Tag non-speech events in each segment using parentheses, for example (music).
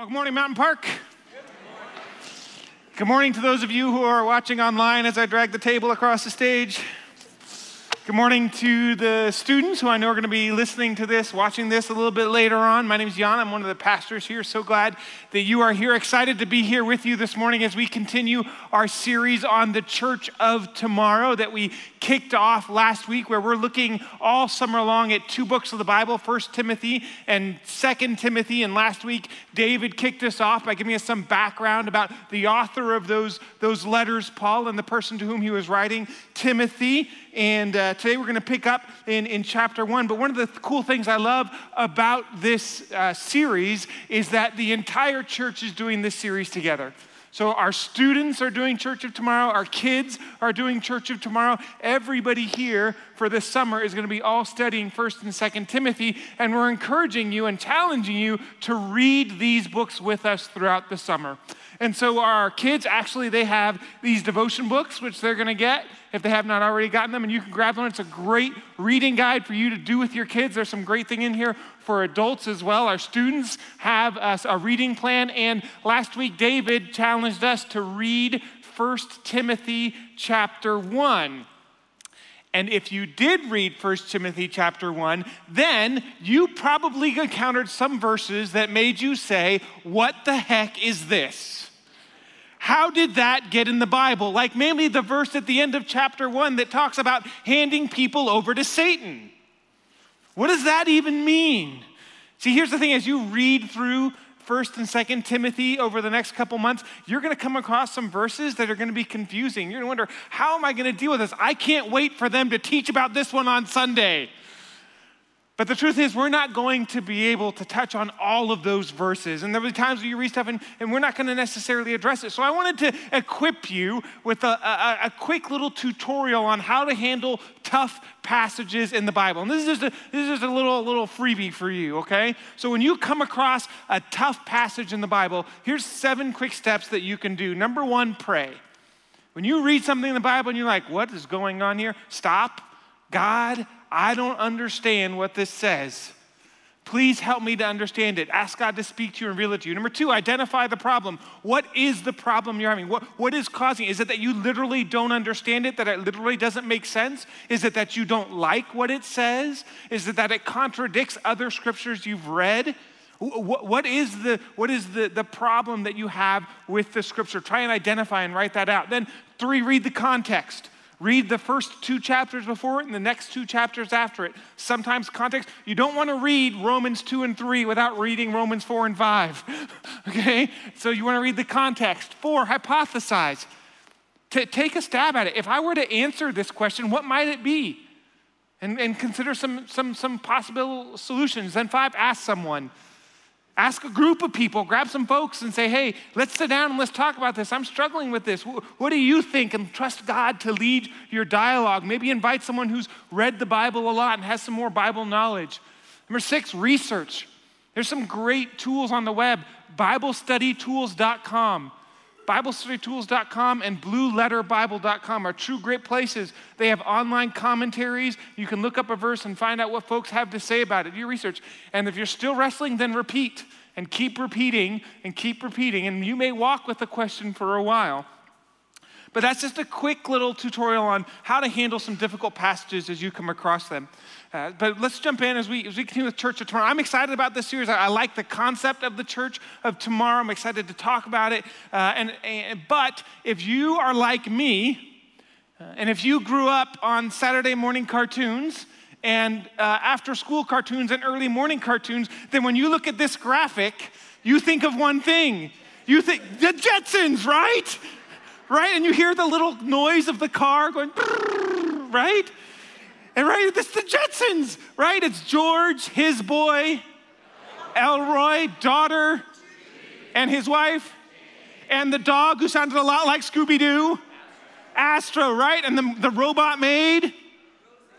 Well, good morning, Mountain Park. Good morning to those of you who are watching online as I drag the table across the stage. Good morning to the students who I know are going to be listening to this, watching this a little bit later on. My name is Jan. I'm one of the pastors here. So glad that you are here. Excited to be here with you this morning as we continue our series on the church of tomorrow that we kicked off last week, where we're looking all summer long at two books of the Bible, First Timothy and Second Timothy. And last week, David kicked us off by giving us some background about the author of those, those letters, Paul, and the person to whom he was writing, Timothy. And uh, today we're going to pick up in, in chapter one. But one of the cool things I love about this uh, series is that the entire church is doing this series together. So, our students are doing Church of Tomorrow, our kids are doing Church of Tomorrow. Everybody here for this summer is going to be all studying 1st and 2nd Timothy, and we're encouraging you and challenging you to read these books with us throughout the summer. And so, our kids actually they have these devotion books, which they're going to get if they have not already gotten them, and you can grab them. It's a great reading guide for you to do with your kids. There's some great thing in here for adults as well. Our students have a reading plan, and last week David challenged us to read 1 Timothy chapter 1. And if you did read 1 Timothy chapter 1, then you probably encountered some verses that made you say, What the heck is this? How did that get in the Bible? Like mainly the verse at the end of chapter one that talks about handing people over to Satan. What does that even mean? See, here's the thing as you read through 1st and 2nd Timothy over the next couple months, you're going to come across some verses that are going to be confusing. You're going to wonder, how am I going to deal with this? I can't wait for them to teach about this one on Sunday. But the truth is, we're not going to be able to touch on all of those verses. And there'll be times where you read stuff and, and we're not going to necessarily address it. So I wanted to equip you with a, a, a, quick little tutorial on how to handle tough passages in the Bible. And this is just a, this is just a little, little freebie for you, okay? So when you come across a tough passage in the Bible, here's seven quick steps that you can do. Number one, pray. When you read something in the Bible and you're like, what is going on here? Stop. God, I don't understand what this says. Please help me to understand it. Ask God to speak to you and reveal it to you. Number two, identify the problem. What is the problem you're having? What, what is causing it? Is it that you literally don't understand it, that it literally doesn't make sense? Is it that you don't like what it says? Is it that it contradicts other scriptures you've read? What, what is, the, what is the, the problem that you have with the scripture? Try and identify and write that out. Then, three, read the context. Read the first two chapters before it and the next two chapters after it. Sometimes context, you don't want to read Romans 2 and 3 without reading Romans 4 and 5. (laughs) okay? So you want to read the context. Four, hypothesize. T- take a stab at it. If I were to answer this question, what might it be? And, and consider some, some, some possible solutions. Then, five, ask someone. Ask a group of people, grab some folks and say, hey, let's sit down and let's talk about this. I'm struggling with this. What do you think? And trust God to lead your dialogue. Maybe invite someone who's read the Bible a lot and has some more Bible knowledge. Number six, research. There's some great tools on the web. BibleStudyTools.com. BibleStudyTools.com and BlueLetterBible.com are true great places. They have online commentaries. You can look up a verse and find out what folks have to say about it. Do your research. And if you're still wrestling, then repeat and keep repeating and keep repeating. And you may walk with the question for a while. But that's just a quick little tutorial on how to handle some difficult passages as you come across them. Uh, but let's jump in as we, as we continue with Church of Tomorrow. I'm excited about this series. I, I like the concept of the Church of Tomorrow. I'm excited to talk about it. Uh, and, and, but if you are like me, uh, and if you grew up on Saturday morning cartoons, and uh, after school cartoons and early morning cartoons, then when you look at this graphic, you think of one thing. You think, the Jetsons, right? Right? And you hear the little noise of the car going, right? And right, this is the Jetsons, right? It's George, his boy, Elroy, daughter, and his wife, and the dog who sounded a lot like Scooby Doo, Astro, right? And the, the robot maid,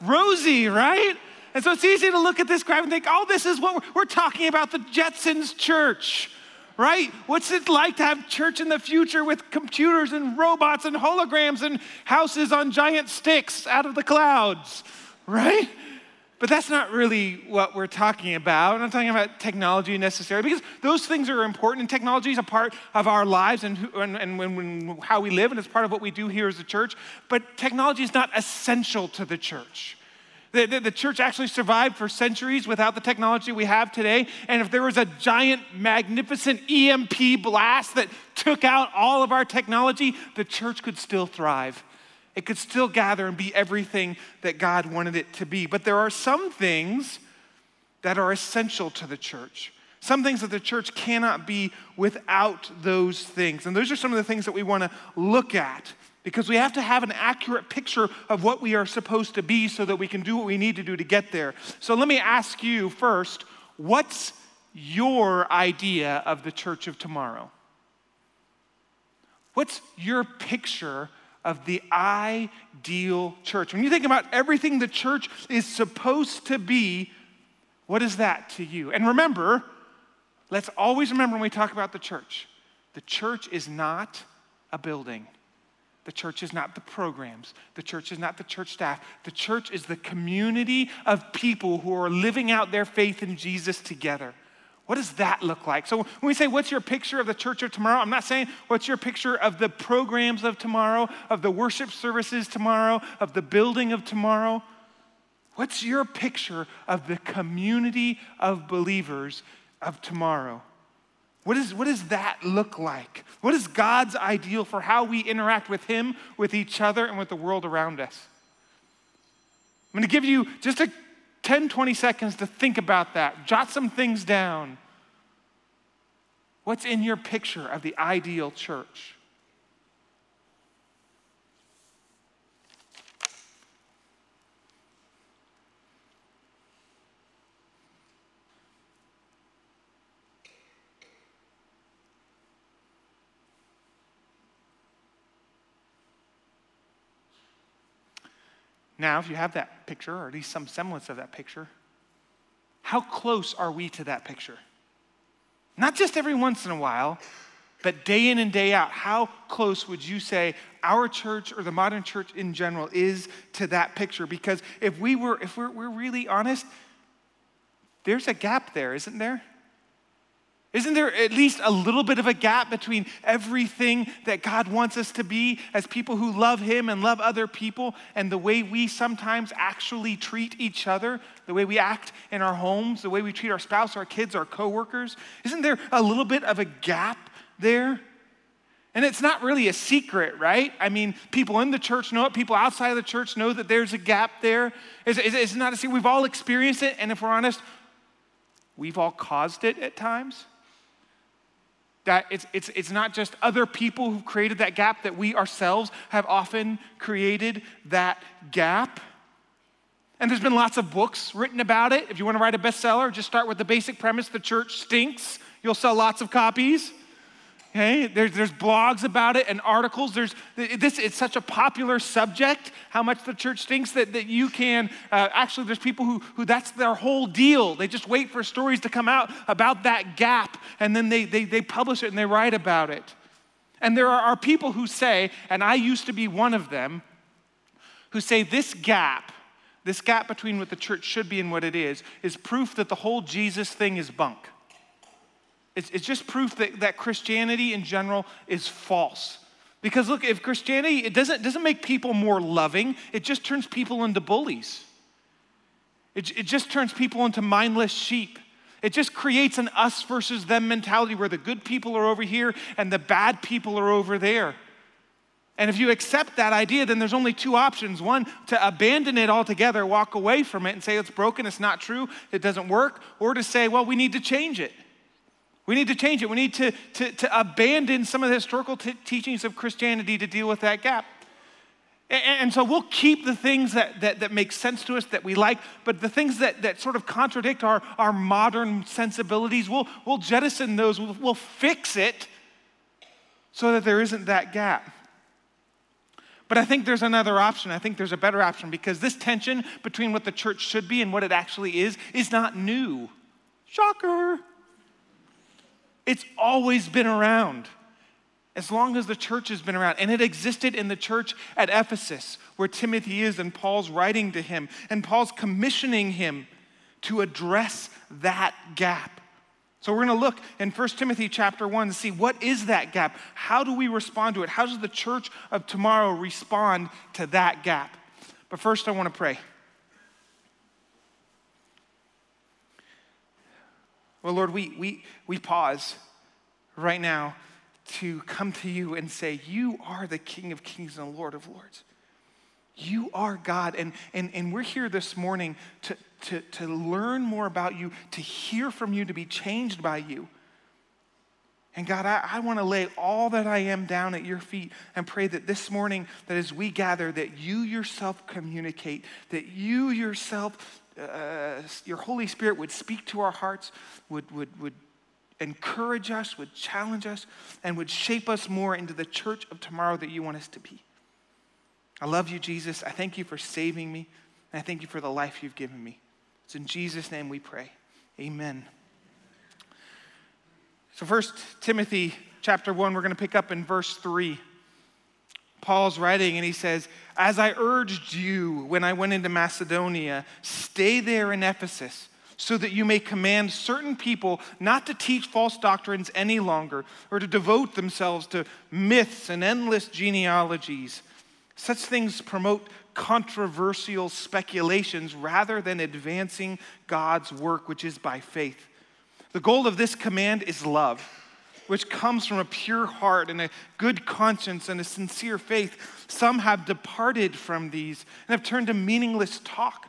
Rosie, right? And so it's easy to look at this graph and think, oh, this is what we're, we're talking about the Jetsons church, right? What's it like to have church in the future with computers and robots and holograms and houses on giant sticks out of the clouds? right? But that's not really what we're talking about. I'm not talking about technology necessarily, because those things are important, and technology is a part of our lives and, and, and when, how we live, and it's part of what we do here as a church. But technology is not essential to the church. The, the, the, church actually survived for centuries without the technology we have today. And if there was a giant, magnificent EMP blast that took out all of our technology, the church could still thrive. It could still gather and be everything that God wanted it to be. But there are some things that are essential to the church. Some things that the church cannot be without those things. And those are some of the things that we want to look at because we have to have an accurate picture of what we are supposed to be so that we can do what we need to do to get there. So let me ask you first what's your idea of the church of tomorrow? What's your picture of the ideal church. When you think about everything the church is supposed to be, what is that to you? And remember, let's always remember when we talk about the church the church is not a building. The church is not the programs. The church is not the church staff. The church is the community of people who are living out their faith in Jesus together. What does that look like? So when we say, What's your picture of the church of tomorrow? I'm not saying, What's your picture of the programs of tomorrow, of the worship services tomorrow, of the building of tomorrow? What's your picture of the community of believers of tomorrow? What, is, what does that look like? What is God's ideal for how we interact with Him, with each other, and with the world around us? I'm going to give you just a 10, 20 seconds to think about that. Jot some things down. What's in your picture of the ideal church? Now, if you have that picture, or at least some semblance of that picture, how close are we to that picture? Not just every once in a while, but day in and day out, how close would you say our church or the modern church in general is to that picture? Because if we were, if we're, we're really honest, there's a gap there, isn't there? Isn't there at least a little bit of a gap between everything that God wants us to be as people who love Him and love other people and the way we sometimes actually treat each other, the way we act in our homes, the way we treat our spouse, our kids, our coworkers? Isn't there a little bit of a gap there? And it's not really a secret, right? I mean, people in the church know it, people outside of the church know that there's a gap there. It's, it's not a secret. We've all experienced it, and if we're honest, we've all caused it at times. That it's, it's, it's not just other people who've created that gap, that we ourselves have often created that gap. And there's been lots of books written about it. If you want to write a bestseller, just start with the basic premise the church stinks. You'll sell lots of copies. Okay, there's, there's blogs about it and articles. There's this. It's such a popular subject. How much the church thinks that, that you can uh, actually. There's people who who that's their whole deal. They just wait for stories to come out about that gap, and then they they, they publish it and they write about it. And there are, are people who say, and I used to be one of them, who say this gap, this gap between what the church should be and what it is, is proof that the whole Jesus thing is bunk. It's, it's just proof that, that Christianity in general is false. Because look, if Christianity, it doesn't, doesn't make people more loving, it just turns people into bullies. It, it just turns people into mindless sheep. It just creates an us versus them mentality where the good people are over here and the bad people are over there. And if you accept that idea, then there's only two options. One, to abandon it altogether, walk away from it, and say it's broken, it's not true, it doesn't work, or to say, well, we need to change it. We need to change it. We need to, to, to abandon some of the historical t- teachings of Christianity to deal with that gap. And, and, so we'll keep the things that, that, that make sense to us, that we like, but the things that, that sort of contradict our, our modern sensibilities, we'll, we'll jettison those. We'll, we'll fix it so that there isn't that gap. But I think there's another option. I think there's a better option because this tension between what the church should be and what it actually is is not new. Shocker. It's always been around. as long as the church has been around. And it existed in the church at Ephesus, where Timothy is, and Paul's writing to him, and Paul's commissioning him to address that gap. So we're going to look in 1 Timothy chapter 1 to see what is that gap? How do we respond to it? How does the church of tomorrow respond to that gap? But first I want to pray. Well, Lord, we, we, we pause right now to come to you and say, You are the King of Kings and Lord of Lords. You are God. And, and, and we're here this morning to, to, to learn more about you, to hear from you, to be changed by you. And God, I, I want to lay all that I am down at your feet and pray that this morning, that as we gather, that you yourself communicate, that you yourself, uh, your Holy Spirit would speak to our hearts, would, would, would encourage us, would challenge us, and would shape us more into the church of tomorrow that you want us to be. I love you, Jesus. I thank you for saving me, and I thank you for the life you've given me. It's in Jesus' name we pray. Amen. So, first Timothy chapter 1, we're going to pick up in verse 3. Paul's writing and he says, As I urged you when I went into Macedonia, stay there in Ephesus, so that you may command certain people not to teach false doctrines any longer, or to devote themselves to myths and endless genealogies. Such things promote controversial speculations rather than advancing God's work, which is by faith. The goal of this command is love, which comes from a pure heart and a good conscience and a sincere faith. Some have departed from these and have turned to meaningless talk.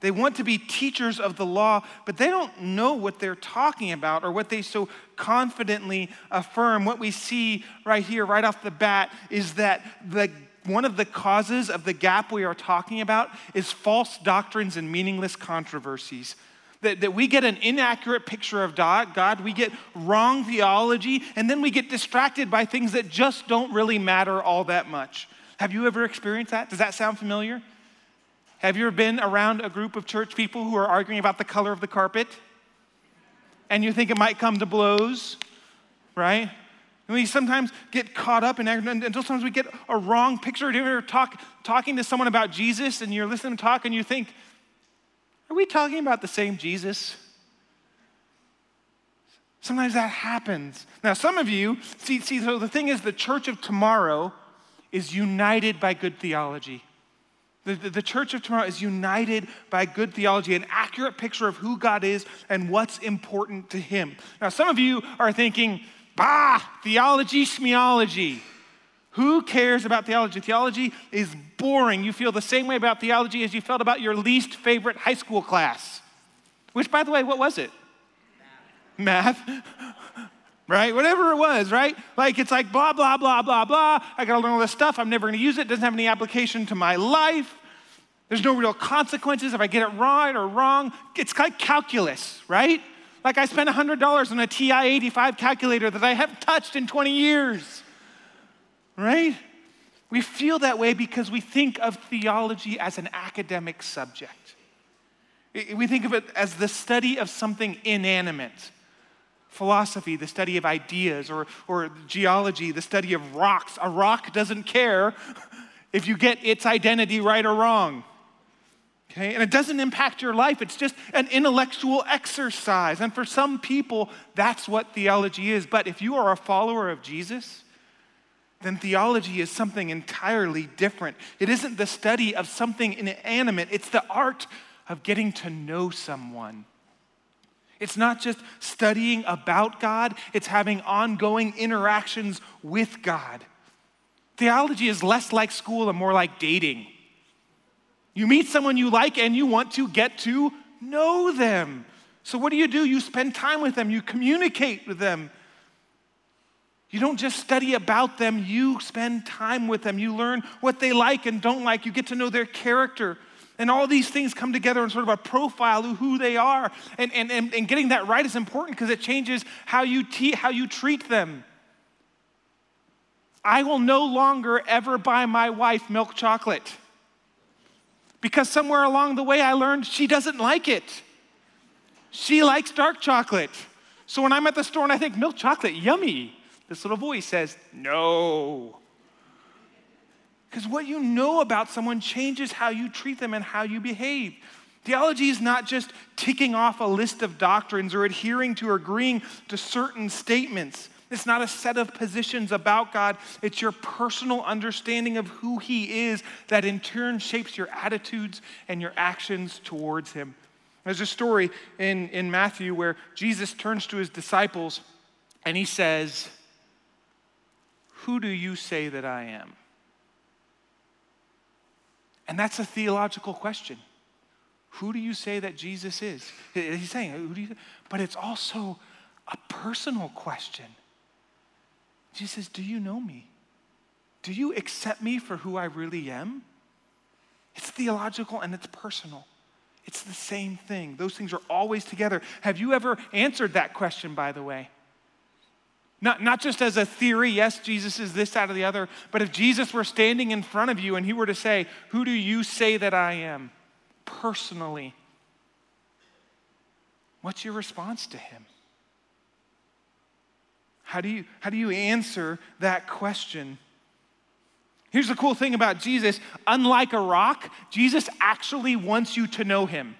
They want to be teachers of the law, but they don't know what they're talking about or what they so confidently affirm. What we see right here, right off the bat, is that the one of the causes of the gap we are talking about is false doctrines and meaningless controversies. That, that we get an inaccurate picture of God, we get wrong theology, and then we get distracted by things that just don't really matter all that much. Have you ever experienced that? Does that sound familiar? Have you ever been around a group of church people who are arguing about the color of the carpet? And you think it might come to blows, right? And we sometimes get caught up in and sometimes we get a wrong picture. Do you ever talk talking to someone about Jesus and you're listening to talk and you think, are we talking about the same Jesus? Sometimes that happens. Now, some of you, see, see, so the thing is, the church of tomorrow is united by good theology. The, the, the, church of tomorrow is united by good theology, an accurate picture of who God is and what's important to Him. Now, some of you are thinking, Bah, theology, schmeology. Who cares about theology? Theology is boring. You feel the same way about theology as you felt about your least favorite high school class. Which, by the way, what was it? Math. Math. Right? Whatever it was, right? Like it's like blah, blah, blah, blah, blah. I gotta learn all this stuff. I'm never gonna use it. it doesn't have any application to my life. There's no real consequences if I get it right or wrong. It's like calculus, right? Like I spent $100 on a TI 85 calculator that I haven't touched in 20 years. Right? We feel that way because we think of theology as an academic subject. We think of it as the study of something inanimate. Philosophy, the study of ideas, or, or geology, the study of rocks. A rock doesn't care (laughs) if you get its identity right or wrong. Okay? And it doesn't impact your life, it's just an intellectual exercise. And for some people, that's what theology is. But if you are a follower of Jesus, then theology is something entirely different. It isn't the study of something inanimate, it's the art of getting to know someone. It's not just studying about God, it's having ongoing interactions with God. Theology is less like school and more like dating. You meet someone you like and you want to get to know them. So, what do you do? You spend time with them, you communicate with them. You don't just study about them, you spend time with them. You learn what they like and don't like. You get to know their character. And all these things come together in sort of a profile of who they are. And, and, and, and getting that right is important because it changes how you, te- how you treat them. I will no longer ever buy my wife milk chocolate because somewhere along the way I learned she doesn't like it. She likes dark chocolate. So when I'm at the store and I think milk chocolate, yummy, This little voice says, No. Because what you know about someone changes how you treat them and how you behave. Theology is not just ticking off a list of doctrines or adhering to or agreeing to certain statements. It's not a set of positions about God. It's your personal understanding of who He is that in turn shapes your attitudes and your actions towards Him. There's a story in, in Matthew where Jesus turns to His disciples and He says, Who do you say that I am? And that's a theological question. Who do you say that Jesus is? He's saying, who do you, but it's also a personal question. Jesus says, Do you know me? Do you accept me for who I really am? It's theological and it's personal. It's the same thing. Those things are always together. Have you ever answered that question, by the way? Not, not just as a theory, yes, Jesus is this, out of the other, but if Jesus were standing in front of you and he were to say, Who do you say that I am? Personally, what's your response to him? How do you, how do you answer that question? Here's the cool thing about Jesus unlike a rock, Jesus actually wants you to know him.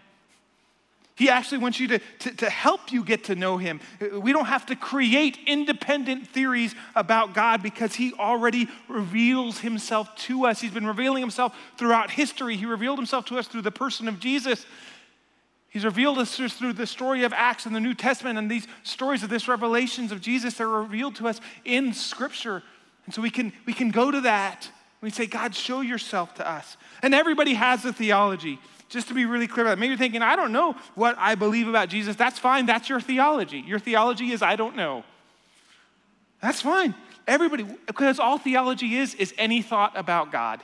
He actually wants you to, to, to, help you get to know Him. We don't have to create independent theories about God because He already reveals Himself to us. He's been revealing Himself throughout history. He revealed Himself to us through the person of Jesus. He's revealed us through the story of Acts in the New Testament and these stories of this revelations of Jesus that are revealed to us in Scripture. And so we can, we can go to that. We say, God, show yourself to us. And everybody has a theology just to be really clear about that. Maybe you're thinking, I don't know what I believe about Jesus. That's fine. That's your theology. Your theology is, I don't know. That's fine. Everybody, because all theology is, is any thought about God.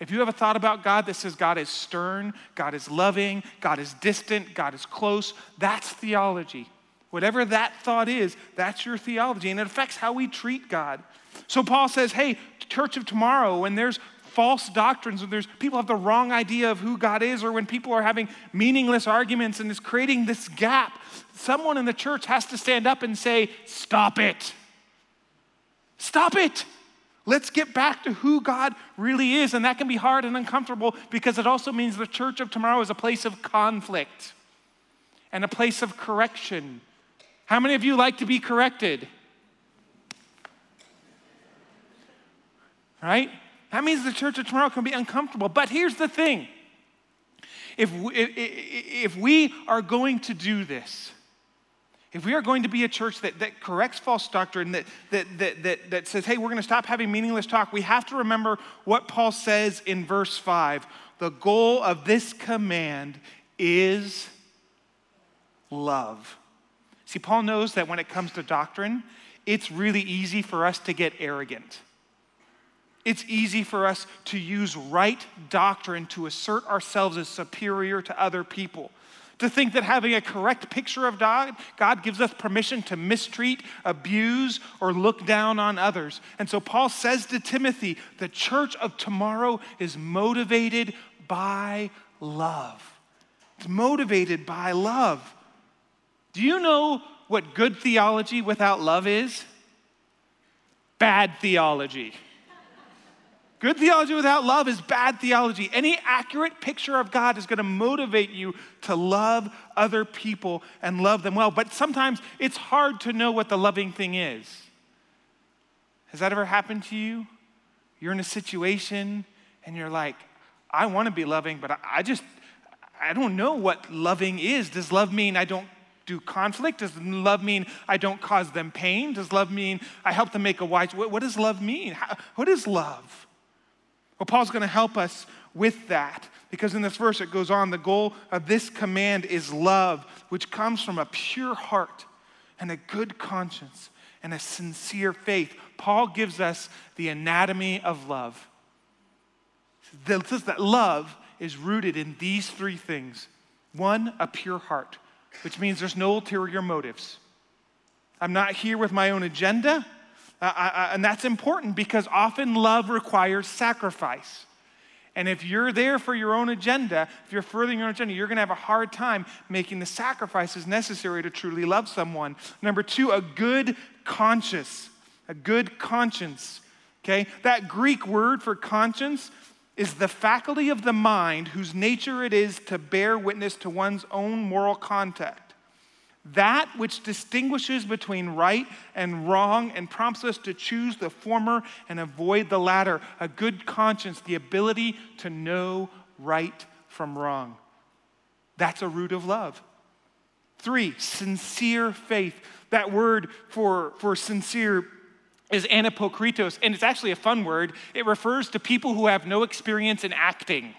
If you have a thought about God that says God is stern, God is loving, God is distant, God is close, that's theology. Whatever that thought is, that's your theology, and it affects how we treat God. So Paul says, hey, church of tomorrow, when there's false doctrines, when there's people have the wrong idea of who God is, or when people are having meaningless arguments and is creating this gap, someone in the church has to stand up and say, Stop it. Stop it. Let's get back to who God really is. And that can be hard and uncomfortable because it also means the church of tomorrow is a place of conflict and a place of correction. How many of you like to be corrected? Right? That means the church of tomorrow can be uncomfortable. But here's the thing if we, if we are going to do this, if we are going to be a church that, that corrects false doctrine, that, that, that, that, that says, hey, we're going to stop having meaningless talk, we have to remember what Paul says in verse 5. The goal of this command is love. See, Paul knows that when it comes to doctrine, it's really easy for us to get arrogant it's easy for us to use right doctrine to assert ourselves as superior to other people. To think that having a correct picture of God, God gives us permission to mistreat, abuse, or look down on others. And so Paul says to Timothy, the church of tomorrow is motivated by love. It's motivated by love. Do you know what good theology without love is? Bad theology. Good theology without love is bad theology. Any accurate picture of God is going to motivate you to love other people and love them well. But sometimes it's hard to know what the loving thing is. Has that ever happened to you? You're in a situation and you're like, I want to be loving, but I just, I don't know what loving is. Does love mean I don't do conflict? Does love mean I don't cause them pain? Does love mean I help them make a wise? What, what does love mean? How, what is love? Well, Paul's going to help us with that because in this verse it goes on the goal of this command is love, which comes from a pure heart and a good conscience and a sincere faith. Paul gives us the anatomy of love. That love is rooted in these three things one, a pure heart, which means there's no ulterior motives. I'm not here with my own agenda. Uh, I, I, and that's important because often love requires sacrifice. And if you're there for your own agenda, if you're furthering your own agenda, you're going to have a hard time making the sacrifices necessary to truly love someone. Number two, a good conscience. A good conscience. Okay? That Greek word for conscience is the faculty of the mind whose nature it is to bear witness to one's own moral contact. That which distinguishes between right and wrong and prompts us to choose the former and avoid the latter. A good conscience, the ability to know right from wrong. That's a root of love. Three, sincere faith. That word for, for sincere is anapokritos, and it's actually a fun word. It refers to people who have no experience in acting,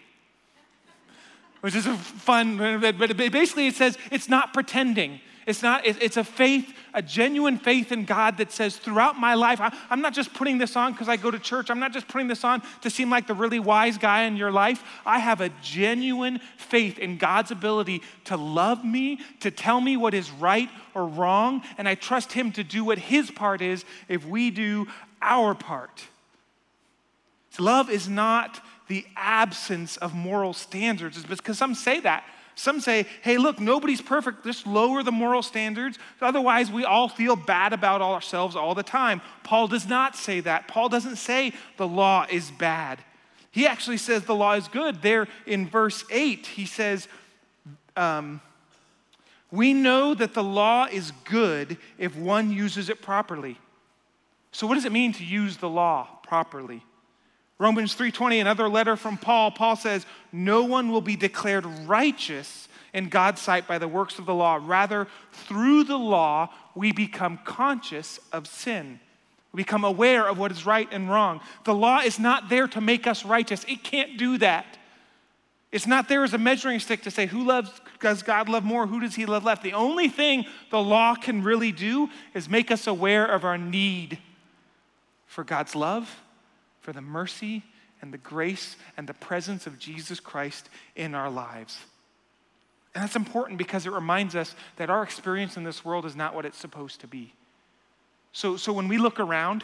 which is a fun, but basically it says it's not pretending. It's not, it's a faith, a genuine faith in God that says throughout my life, I'm not just putting this on because I go to church. I'm not just putting this on to seem like the really wise guy in your life. I have a genuine faith in God's ability to love me, to tell me what is right or wrong, and I trust Him to do what His part is if we do our part. Love is not the absence of moral standards, because some say that. Some say, hey, look, nobody's perfect. Just lower the moral standards. Otherwise, we all feel bad about ourselves all the time. Paul does not say that. Paul doesn't say the law is bad. He actually says the law is good. There in verse 8, he says, um, We know that the law is good if one uses it properly. So, what does it mean to use the law properly? Romans 3:20 another letter from Paul. Paul says no one will be declared righteous in God's sight by the works of the law. Rather through the law we become conscious of sin. We become aware of what is right and wrong. The law is not there to make us righteous. It can't do that. It's not there as a measuring stick to say who loves does God love more? Who does he love less? The only thing the law can really do is make us aware of our need for God's love for the mercy and the grace and the presence of Jesus Christ in our lives. And that's important because it reminds us that our experience in this world is not what it's supposed to be. So, so when we look around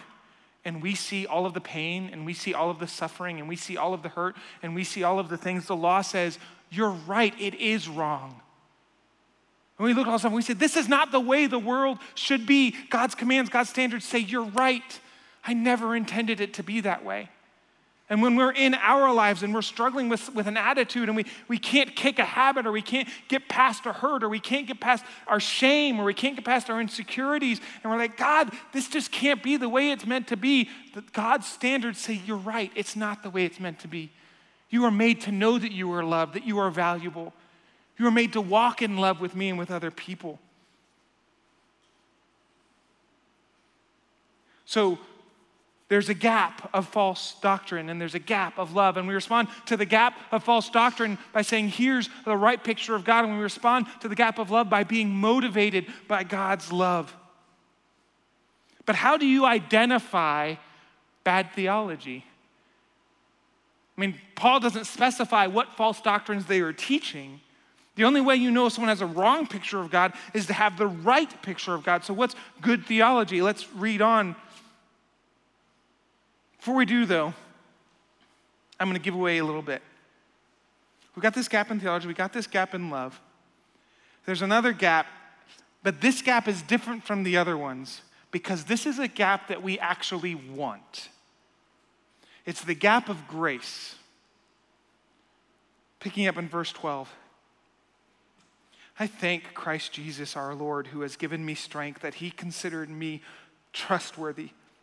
and we see all of the pain and we see all of the suffering and we see all of the hurt and we see all of the things, the law says, you're right, it is wrong. When we look at all stuff, we say, this is not the way the world should be. God's commands, God's standards say, you're right. I never intended it to be that way. And when we're in our lives and we're struggling with, with an attitude and we, we can't kick a habit or we can't get past a hurt or we can't get past our shame or we can't get past our insecurities and we're like, God, this just can't be the way it's meant to be, God's standards say, You're right, it's not the way it's meant to be. You are made to know that you are loved, that you are valuable. You are made to walk in love with me and with other people. So, there's a gap of false doctrine and there's a gap of love. And we respond to the gap of false doctrine by saying, here's the right picture of God. And we respond to the gap of love by being motivated by God's love. But how do you identify bad theology? I mean, Paul doesn't specify what false doctrines they are teaching. The only way you know someone has a wrong picture of God is to have the right picture of God. So, what's good theology? Let's read on before we do, though, I'm going to give away a little bit. We've got this gap in theology, we got this gap in love. There's another gap, but this gap is different from the other ones because this is a gap that we actually want. It's the gap of grace. Picking up in verse 12. I thank Christ Jesus our Lord who has given me strength that he considered me trustworthy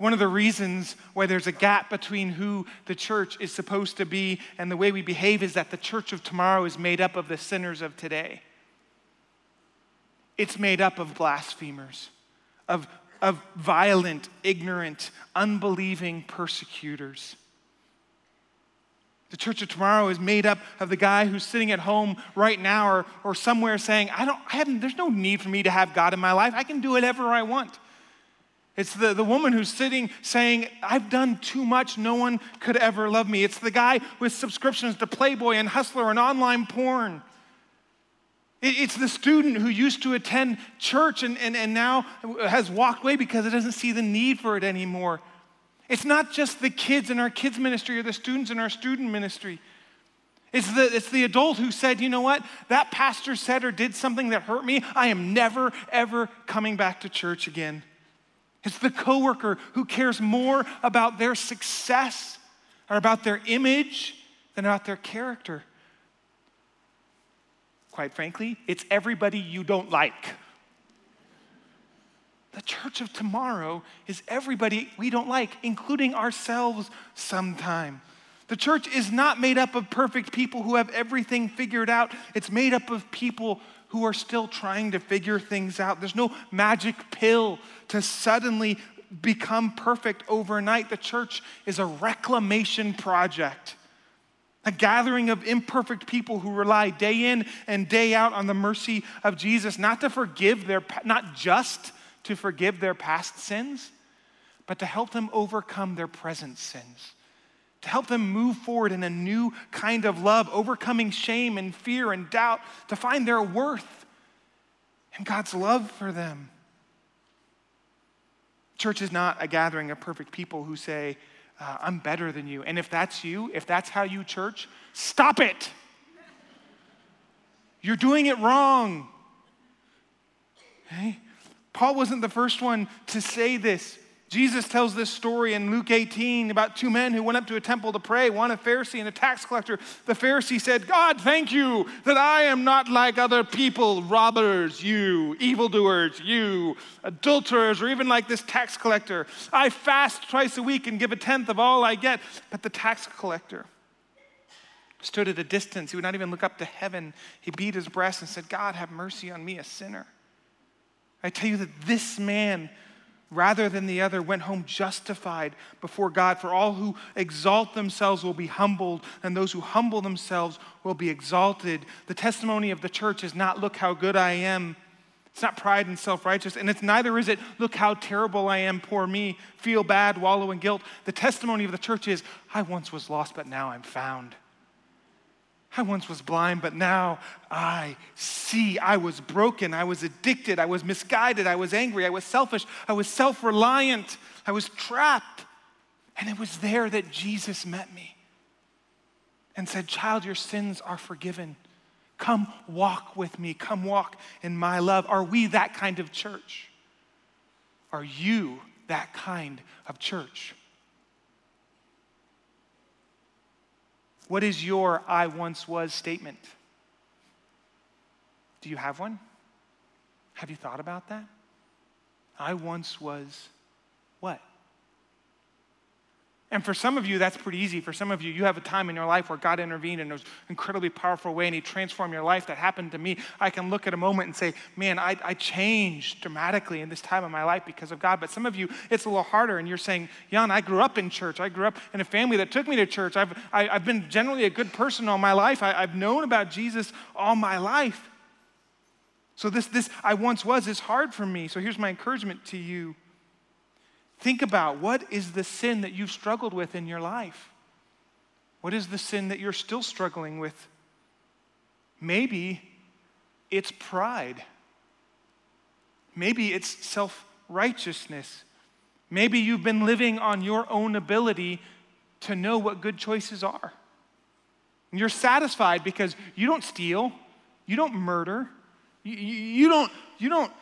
One of the reasons why there's a gap between who the church is supposed to be and the way we behave is that the church of tomorrow is made up of the sinners of today. It's made up of blasphemers, of, of violent, ignorant, unbelieving persecutors. The church of tomorrow is made up of the guy who's sitting at home right now or, or somewhere saying, I don't, I haven't, there's no need for me to have God in my life. I can do whatever I want. It's the, the woman who's sitting saying, I've done too much, no one could ever love me. It's the guy with subscriptions to Playboy and Hustler and online porn. It, it's the student who used to attend church and, and, and now has walked away because it doesn't see the need for it anymore. It's not just the kids in our kids' ministry or the students in our student ministry. It's the, it's the adult who said, you know what, that pastor said or did something that hurt me. I am never, ever coming back to church again. It's the coworker who cares more about their success or about their image than about their character. Quite frankly, it's everybody you don't like. The church of tomorrow is everybody we don't like, including ourselves sometime. The church is not made up of perfect people who have everything figured out. It's made up of people who are still trying to figure things out. There's no magic pill to suddenly become perfect overnight. The church is a reclamation project, a gathering of imperfect people who rely day in and day out on the mercy of Jesus, not to forgive their, not just to forgive their past sins, but to help them overcome their present sins, to help them move forward in a new kind of love, overcoming shame and fear and doubt, to find their worth and God's love for them. Church is not a gathering of perfect people who say, uh, I'm better than you. And if that's you, if that's how you church, stop it. You're doing it wrong. Okay? Paul wasn't the first one to say this. Jesus tells this story in Luke 18 about two men who went up to a temple to pray, one a Pharisee and a tax collector. The Pharisee said, God, thank you that I am not like other people, robbers, you, evildoers, you, adulterers, or even like this tax collector. I fast twice a week and give a tenth of all I get. But the tax collector stood at a distance. He would not even look up to heaven. He beat his breast and said, God, have mercy on me, a sinner. I tell you that this man, rather than the other, went home justified before God. For all who exalt themselves will be humbled, and those who humble themselves will be exalted. The testimony of the church is not, look how good I am. It's not pride and self righteous, and it's neither is it, look how terrible I am, poor me, feel bad, wallow in guilt. The testimony of the church is, I once was lost, but now I'm found. I once was blind, but now I see. I was broken. I was addicted. I was misguided. I was angry. I was selfish. I was self reliant. I was trapped. And it was there that Jesus met me and said, Child, your sins are forgiven. Come walk with me. Come walk in my love. Are we that kind of church? Are you that kind of church? What is your I once was statement? Do you have one? Have you thought about that? I once was what? And for some of you, that's pretty easy. For some of you, you have a time in your life where God intervened in an incredibly powerful way and He transformed your life. That happened to me. I can look at a moment and say, man, I, I changed dramatically in this time of my life because of God. But some of you, it's a little harder, and you're saying, Jan, I grew up in church. I grew up in a family that took me to church. I've, I, have i have been generally a good person all my life. I, I've known about Jesus all my life. So this, this I once was is hard for me. So here's my encouragement to you. Think about what is the sin that you've struggled with in your life? What is the sin that you're still struggling with? Maybe it's pride. Maybe it's self righteousness. Maybe you've been living on your own ability to know what good choices are. And you're satisfied because you don't steal, you don't murder, you, you, don't, you don't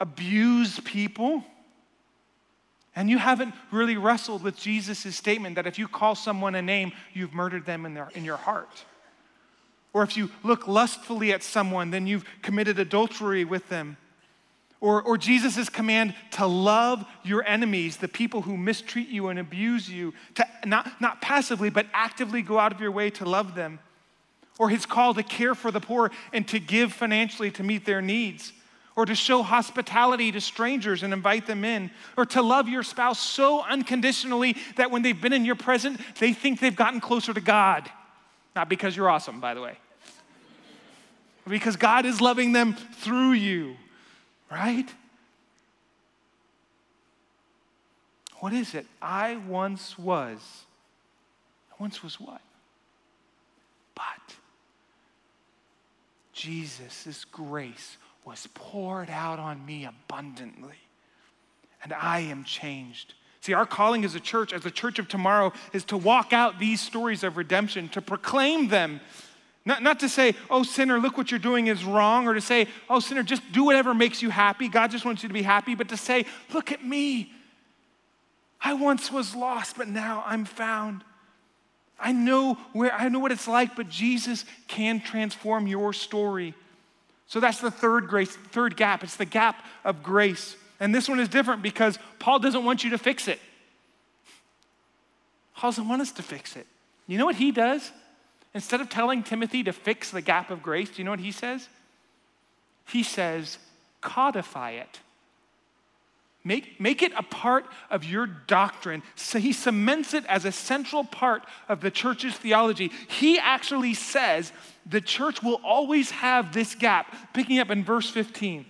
abuse people. And you haven't really wrestled with Jesus' statement that if you call someone a name, you've murdered them in, their, in your heart. Or if you look lustfully at someone, then you've committed adultery with them. Or, or Jesus' command to love your enemies, the people who mistreat you and abuse you, to not, not passively, but actively go out of your way to love them. Or his call to care for the poor and to give financially to meet their needs or to show hospitality to strangers and invite them in, or to love your spouse so unconditionally that when they've been in your presence, they think they've gotten closer to God. Not because you're awesome, by the way, because God is loving them through you, right? What is it? I once was. I once was what? But Jesus' is grace was poured out on me abundantly, and I am changed. See, our calling as a church, as a church of tomorrow, is to walk out these stories of redemption, to proclaim them. Not, not to say, oh, sinner, look what you're doing is wrong, or to say, oh, sinner, just do whatever makes you happy. God just wants you to be happy, but to say, look at me. I once was lost, but now I'm found. I know where I know what it's like, but Jesus can transform your story. So that's the third grace, third gap. It's the gap of grace. And this one is different because Paul doesn't want you to fix it. Paul doesn't want us to fix it. You know what he does? Instead of telling Timothy to fix the gap of grace, do you know what he says? He says, codify it. Make, make it a part of your doctrine. So he cements it as a central part of the church's theology. He actually says the church will always have this gap, picking up in verse 15.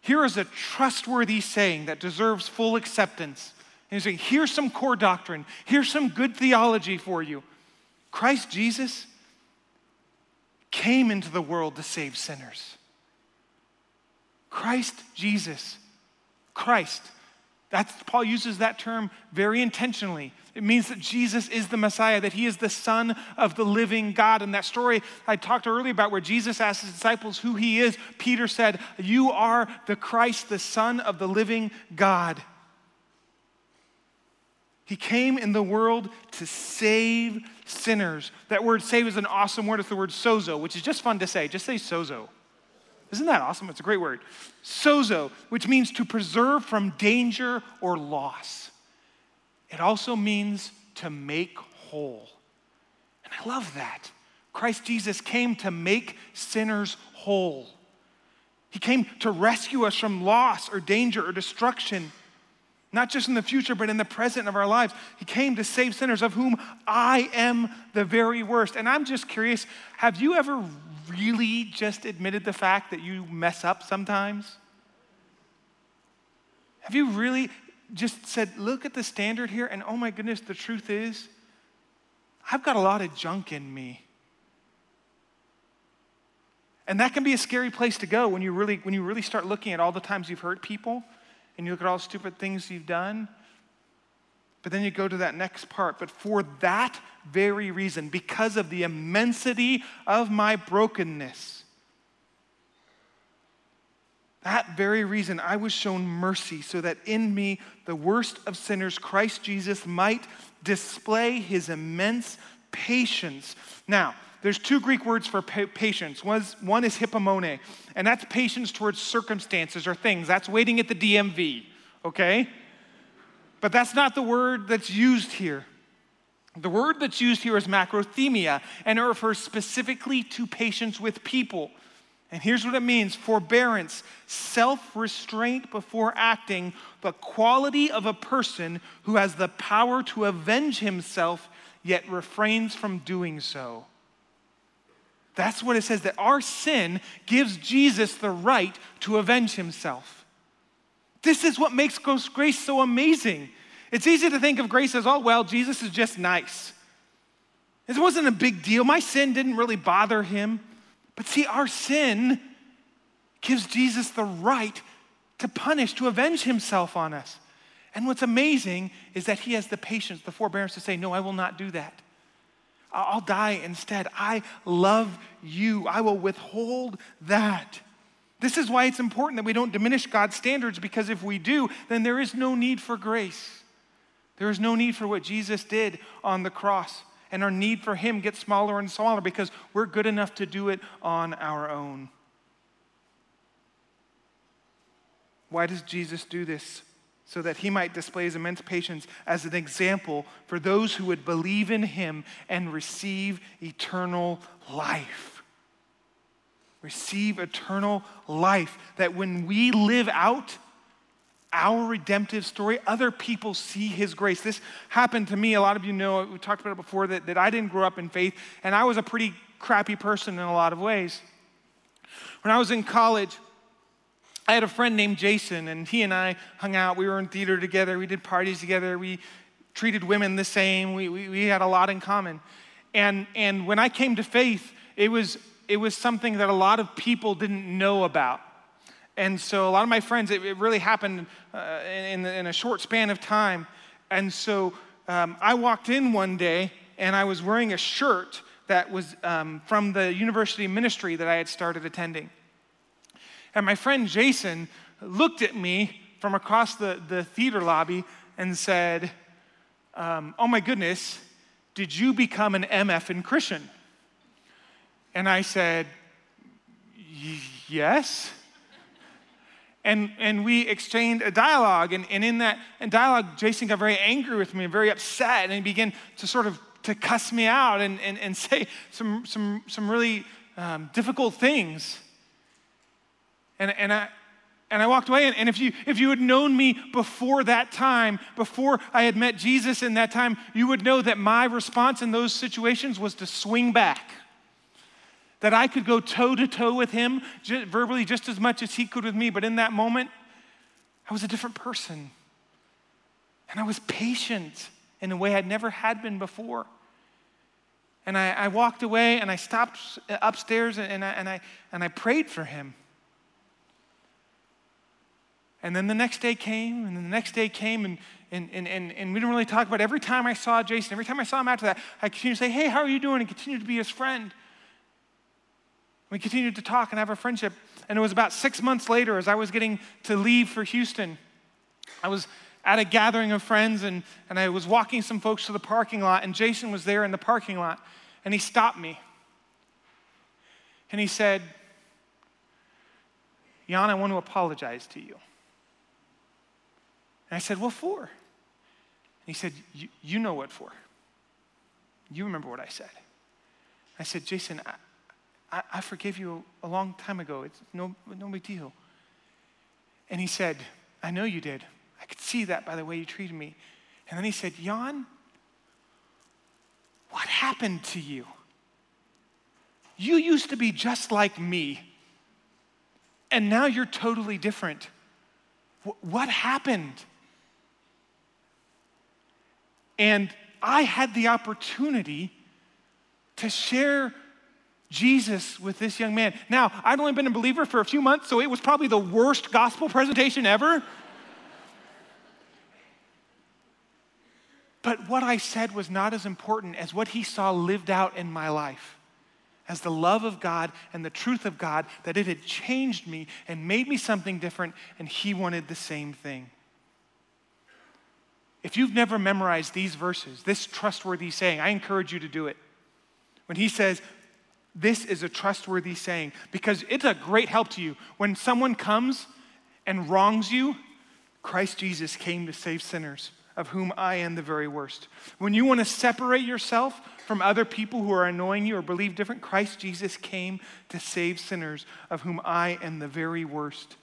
Here is a trustworthy saying that deserves full acceptance. And he's saying, here's some core doctrine, here's some good theology for you. Christ Jesus came into the world to save sinners. Christ Jesus Christ. That's, Paul uses that term very intentionally. It means that Jesus is the Messiah, that he is the Son of the living God. And that story I talked earlier about where Jesus asked his disciples who he is, Peter said, You are the Christ, the Son of the living God. He came in the world to save sinners. That word save is an awesome word. It's the word sozo, which is just fun to say. Just say sozo. Isn't that awesome? It's a great word. Sozo, which means to preserve from danger or loss. It also means to make whole. And I love that. Christ Jesus came to make sinners whole. He came to rescue us from loss or danger or destruction, not just in the future, but in the present of our lives. He came to save sinners, of whom I am the very worst. And I'm just curious have you ever really just admitted the fact that you mess up sometimes? Have you really just said, look at the standard here, and oh my goodness, the truth is, I've got a lot of junk in me. And that can be a scary place to go when you really, when you really start looking at all the times you've hurt people and you look at all the stupid things you've done. But then you go to that next part. But for that very reason, because of the immensity of my brokenness, that very reason, I was shown mercy so that in me, the worst of sinners, Christ Jesus might display his immense patience. Now, there's two Greek words for patience. One is, one is hypomone, and that's patience towards circumstances or things. That's waiting at the DMV, okay? But that's not the word that's used here. The word that's used here is makrothumia, and it refers specifically to patience with people. And here's what it means forbearance, self restraint before acting, the quality of a person who has the power to avenge himself yet refrains from doing so. That's what it says that our sin gives Jesus the right to avenge himself. This is what makes grace so amazing. It's easy to think of grace as, oh, well, Jesus is just nice. It wasn't a big deal. My sin didn't really bother him. But see, our sin gives Jesus the right to punish, to avenge himself on us. And what's amazing is that he has the patience, the forbearance to say, No, I will not do that. I'll die instead. I love you. I will withhold that. This is why it's important that we don't diminish God's standards because if we do, then there is no need for grace. There is no need for what Jesus did on the cross. And our need for Him gets smaller and smaller because we're good enough to do it on our own. Why does Jesus do this? So that he might display his immense patience as an example for those who would believe in him and receive eternal life. Receive eternal life. That when we live out our redemptive story, other people see his grace. This happened to me. A lot of you know, we talked about it before, that, that I didn't grow up in faith, and I was a pretty crappy person in a lot of ways. When I was in college, I had a friend named Jason, and he and I hung out. We were in theater together. We did parties together. We treated women the same. We, we, we had a lot in common. And, and when I came to faith, it was, it was something that a lot of people didn't know about. And so a lot of my friends, it, it really happened uh, in, in a short span of time. And so um, I walked in one day and I was wearing a shirt that was um, from the university ministry that I had started attending. And my friend Jason looked at me from across the, the theater lobby and said, um, Oh my goodness, did you become an MF in Christian? And I said, Yes. And, and we exchanged a dialogue. And, and in that dialogue, Jason got very angry with me, very upset, and he began to sort of to cuss me out and, and, and (laughs) say some, some, some really um, difficult things. And, and, I, and I walked away. And, and if, you, if you had known me before that time, before I had met Jesus in that time, you would know that my response in those situations was to swing back. That I could go toe to toe with him verbally just as much as he could with me. But in that moment, I was a different person. And I was patient in a way I'd never had been before. And I, I walked away and I stopped upstairs and I, and, I, and I prayed for him. And then the next day came, and then the next day came, and, and, and, and, and we didn't really talk about it. Every time I saw Jason, every time I saw him after that, I continued to say, Hey, how are you doing? and continued to be his friend. We continued to talk and have a friendship. And it was about six months later, as I was getting to leave for Houston, I was at a gathering of friends, and, and I was walking some folks to the parking lot, and Jason was there in the parking lot, and he stopped me. And he said, Jan, I want to apologize to you. And I said, What for? And he said, You know what for. You remember what I said. I said, Jason, I, I, I forgave you a long time ago. It's no, no big deal. And he said, I know you did. I could see that by the way you treated me. And then he said, Jan, what happened to you? You used to be just like me, and now you're totally different. what happened? And I had the opportunity to share Jesus with this young man. Now, I'd only been a believer for a few months, so it was probably the worst gospel presentation ever. but what I said was not as important as what he saw lived out in my life as the love of God and the truth of God, that it had changed me and made me something different, and he wanted the same thing. If you've never memorized these verses, this trustworthy saying, I encourage you to do it. When he says, This is a trustworthy saying, because it's a great help to you. When someone comes and wrongs you, Christ Jesus came to save sinners, of whom I am the very worst. When you want to separate yourself from other people who are annoying you or believe different, Christ Jesus came to save sinners, of whom I am the very worst.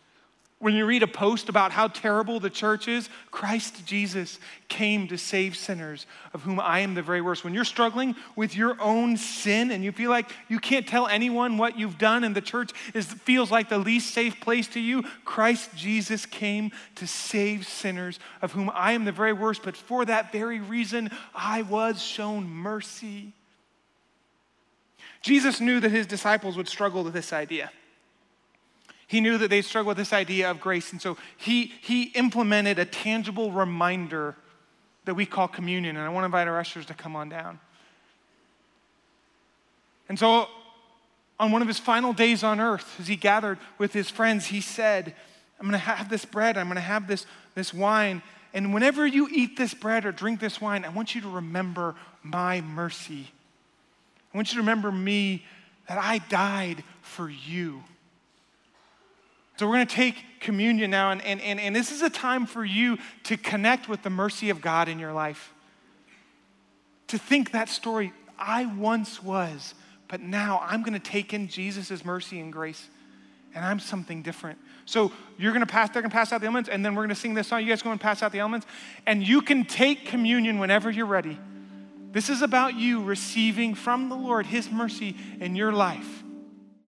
When you read a post about how terrible the church is, Christ Jesus came to save sinners, of whom I am the very worst. When you're struggling with your own sin and you feel like you can't tell anyone what you've done and the church is, feels like the least safe place to you, Christ Jesus came to save sinners, of whom I am the very worst. But for that very reason, I was shown mercy. Jesus knew that his disciples would struggle with this idea. He knew that they'd struggle with this idea of grace, and so he, he implemented a tangible reminder that we call communion. And I want to invite our ushers to come on down. And so, on one of his final days on earth, as he gathered with his friends, he said, I'm going to have this bread, I'm going to have this, this wine. And whenever you eat this bread or drink this wine, I want you to remember my mercy. I want you to remember me that I died for you. So we're going to take communion now, and, and, and, and this is a time for you to connect with the mercy of God in your life. To think that story, I once was, but now I'm going to take in Jesus' mercy and grace, and I'm something different. So you're going to pass, they're going to pass out the elements, and then we're going to sing this song. You guys go and pass out the elements, and you can take communion whenever you're ready. This is about you receiving from the Lord His mercy in your life.